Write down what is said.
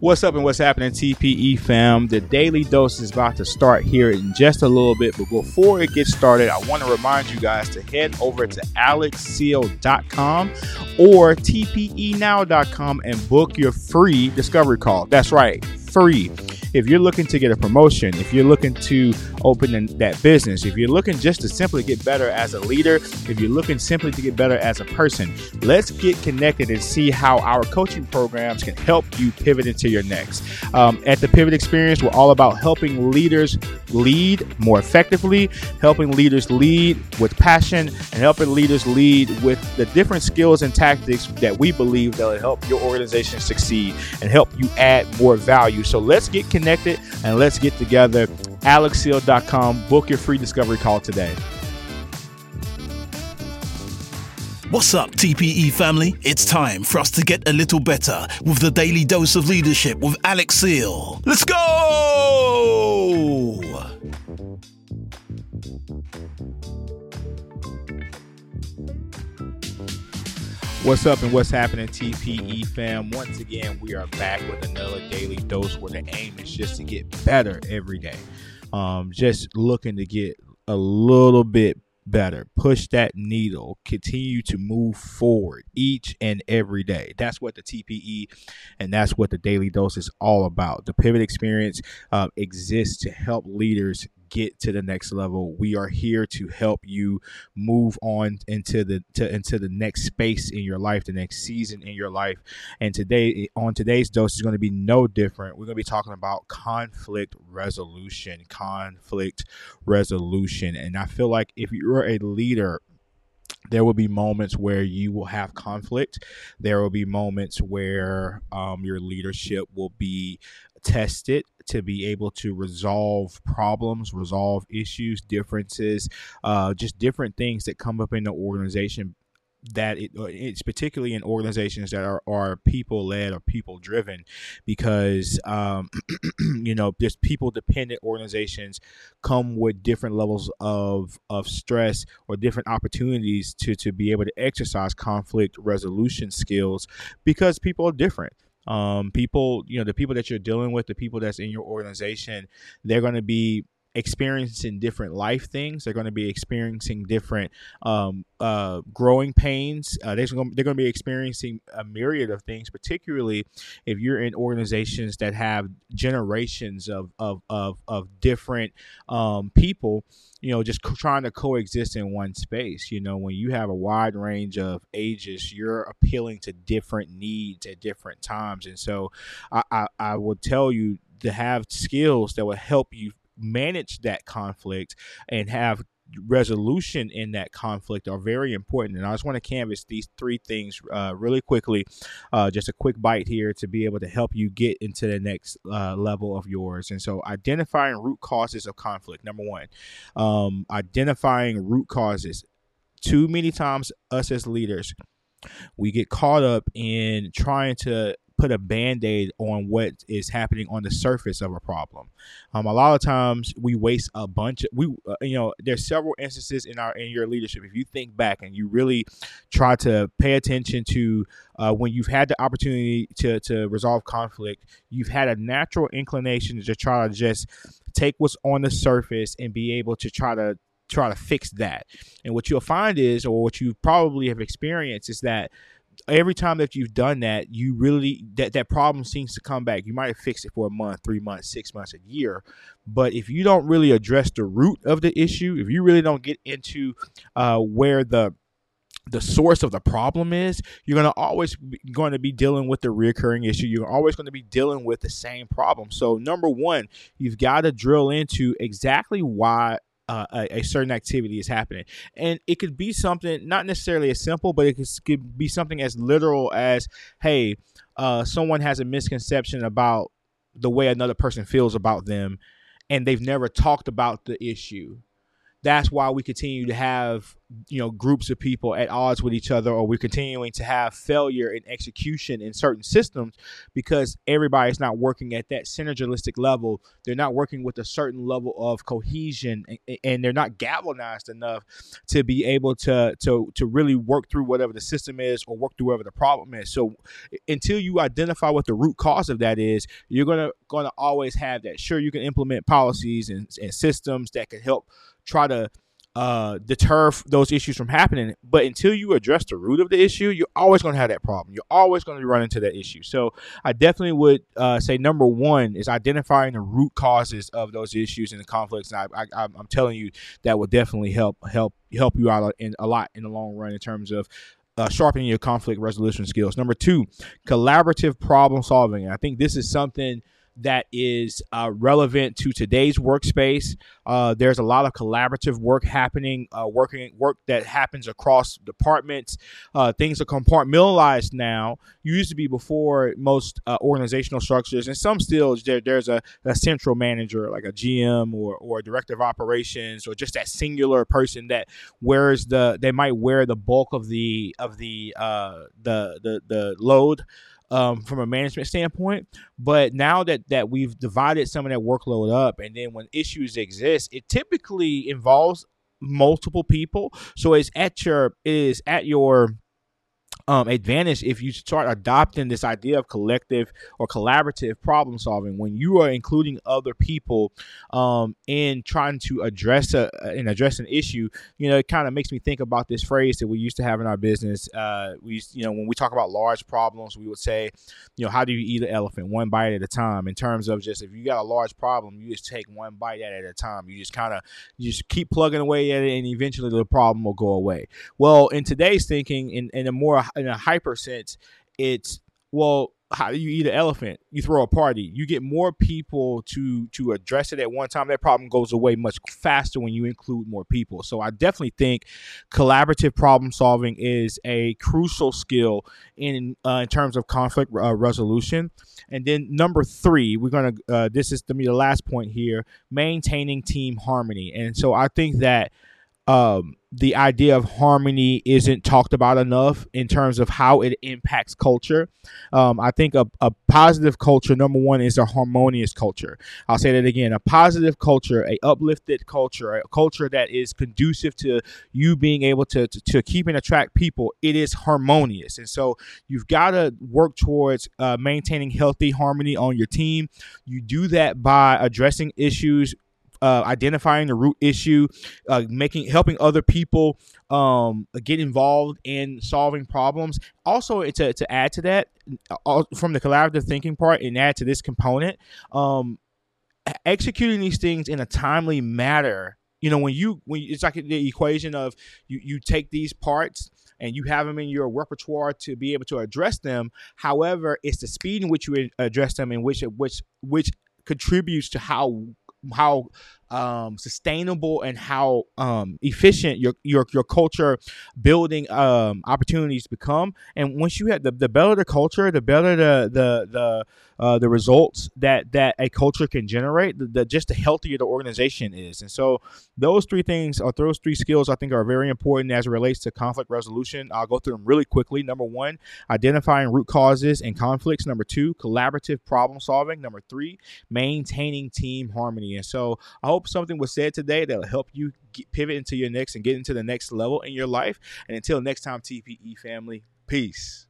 What's up and what's happening, TPE fam? The daily dose is about to start here in just a little bit, but before it gets started, I want to remind you guys to head over to alexseal.com or tpenow.com and book your free discovery call. That's right, free if you're looking to get a promotion, if you're looking to open that business, if you're looking just to simply get better as a leader, if you're looking simply to get better as a person, let's get connected and see how our coaching programs can help you pivot into your next. Um, at the Pivot Experience, we're all about helping leaders lead more effectively, helping leaders lead with passion, and helping leaders lead with the different skills and tactics that we believe that will help your organization succeed and help you add more value. So let's get connected and let's get together. AlexSeal.com. Book your free discovery call today. What's up, TPE family? It's time for us to get a little better with the daily dose of leadership with Alex Seal. Let's go! What's up and what's happening, TPE fam? Once again, we are back with another daily dose where the aim is just to get better every day. Um, just looking to get a little bit better, push that needle, continue to move forward each and every day. That's what the TPE and that's what the daily dose is all about. The pivot experience uh, exists to help leaders get to the next level. We are here to help you move on into the to, into the next space in your life, the next season in your life. And today on today's dose is going to be no different. We're going to be talking about conflict resolution, conflict resolution. And I feel like if you're a leader there will be moments where you will have conflict. There will be moments where um, your leadership will be tested to be able to resolve problems, resolve issues, differences, uh, just different things that come up in the organization that it, uh, it's particularly in organizations that are, are people led or people driven because um, you know just people dependent organizations come with different levels of of stress or different opportunities to to be able to exercise conflict resolution skills because people are different um, people you know the people that you're dealing with the people that's in your organization they're going to be experiencing different life things they're going to be experiencing different um, uh, growing pains uh, they're going to be experiencing a myriad of things particularly if you're in organizations that have generations of of of, of different um, people you know, just co- trying to coexist in one space. You know, when you have a wide range of ages, you're appealing to different needs at different times. And so I, I, I would tell you to have skills that will help you manage that conflict and have resolution in that conflict are very important. And I just want to canvas these three things uh, really quickly, uh, just a quick bite here to be able to help you get into the next uh, level of yours. And so, identifying root causes of conflict. Number one, um, identifying root causes. Too many times, us as leaders, we get caught up in trying to put a band-aid on what is happening on the surface of a problem. Um, a lot of times we waste a bunch of we uh, you know there's several instances in our in your leadership. If you think back and you really try to pay attention to uh, when you've had the opportunity to to resolve conflict you've had a natural inclination to try to just take what's on the surface and be able to try to try to fix that. And what you'll find is or what you probably have experienced is that every time that you've done that, you really that that problem seems to come back. You might fixed it for a month, three months, six months, a year, but if you don't really address the root of the issue, if you really don't get into uh, where the the source of the problem is, you're going to always going to be dealing with the reoccurring issue. You're always going to be dealing with the same problem. So, number one, you've got to drill into exactly why uh, a, a, certain activity is happening. And it could be something not necessarily as simple, but it could, could be something as literal as, hey, uh, someone has a misconception about the way another person feels about them, and they've never talked about the issue. That's why we continue to have you know groups of people at odds with each other or we're continuing to have failure in execution in certain systems because everybody's not working at that synergistic level. They're not working with a certain level of cohesion and, and they're not galvanized enough to be able to to to really work through whatever the system is or work through whatever the problem is. So until you identify what the root cause of that is you're gonna gonna always have that. Sure you can implement policies and, and systems that can help try to uh, deter those issues from happening. But until you address the root of the issue, you're always going to have that problem. You're always going to run into that issue. So I definitely would uh, say number one is identifying the root causes of those issues and the conflicts. And I, I, I'm telling you that will definitely help help help you out in a lot in the long run in terms of uh, sharpening your conflict resolution skills. Number two, collaborative problem solving. I think this is something that is uh, relevant to today's workspace. Uh, there's a lot of collaborative work happening, uh, working work that happens across departments. Uh, things are compartmentalized now. You Used to be before most uh, organizational structures, and some still there, there's a, a, central manager like a GM or or a director of operations or just that singular person that wears the they might wear the bulk of the of the uh, the the the load um, from a management standpoint. But now that that we've divided some of that workload up, and then when issues exist, it typically involves multiple people. So it's at your is at your um, advantage if you start adopting this idea of collective or collaborative problem solving. When you are including other people um, in trying to address a and address an issue you know it kind of makes me think about this phrase that we used to have in our business. Uh, we you know when we talk about large problems we would say you know how do you eat an elephant? One bite at a time. In terms of just if you got a large problem you just take one bite at it at a time. You just kind of just keep plugging away at it and eventually the problem will go away. Well in today's thinking in, in a more in a hyper sense, it's well, how you eat an elephant? You throw a party. You get more people to to address it at one time. That problem goes away much faster when you include more people. So I definitely think collaborative problem solving is a crucial skill in uh, in terms of conflict uh, resolution. And then number three, we're gonna uh, this is to me the last point here: maintaining team harmony. And so I think that um, the idea of harmony isn't talked about enough in terms of how it impacts culture. Um, I think a, a, positive culture, number one, is a harmonious culture. I'll say that again: a positive culture, a uplifted culture, a culture that is conducive to you being able to to, to keep and attract people. It is harmonious, and so you've got to work towards uh, maintaining healthy harmony on your team. You do that by addressing issues uh, identifying the root issue, uh, making helping other people um, get involved in solving problems. Also, to, to add to that, from the collaborative thinking part, and add to this component, um, executing these things in a timely manner. You know, when you when it's like the equation of you you take these parts and you have them in your repertoire to be able to address them. However, it's the speed in which you address them, in which which which contributes to how how um, sustainable and how um, efficient your your your culture building um, opportunities become. And once you have the, the better the culture, the better the the the uh, the results that that a culture can generate, the, the, just the healthier the organization is. And so those three things or those three skills I think are very important as it relates to conflict resolution. I'll go through them really quickly. Number one, identifying root causes and conflicts. Number two, collaborative problem solving. Number three, maintaining team harmony. And so I hope hope something was said today that'll help you get, pivot into your next and get into the next level in your life. And until next time, TPE family, peace.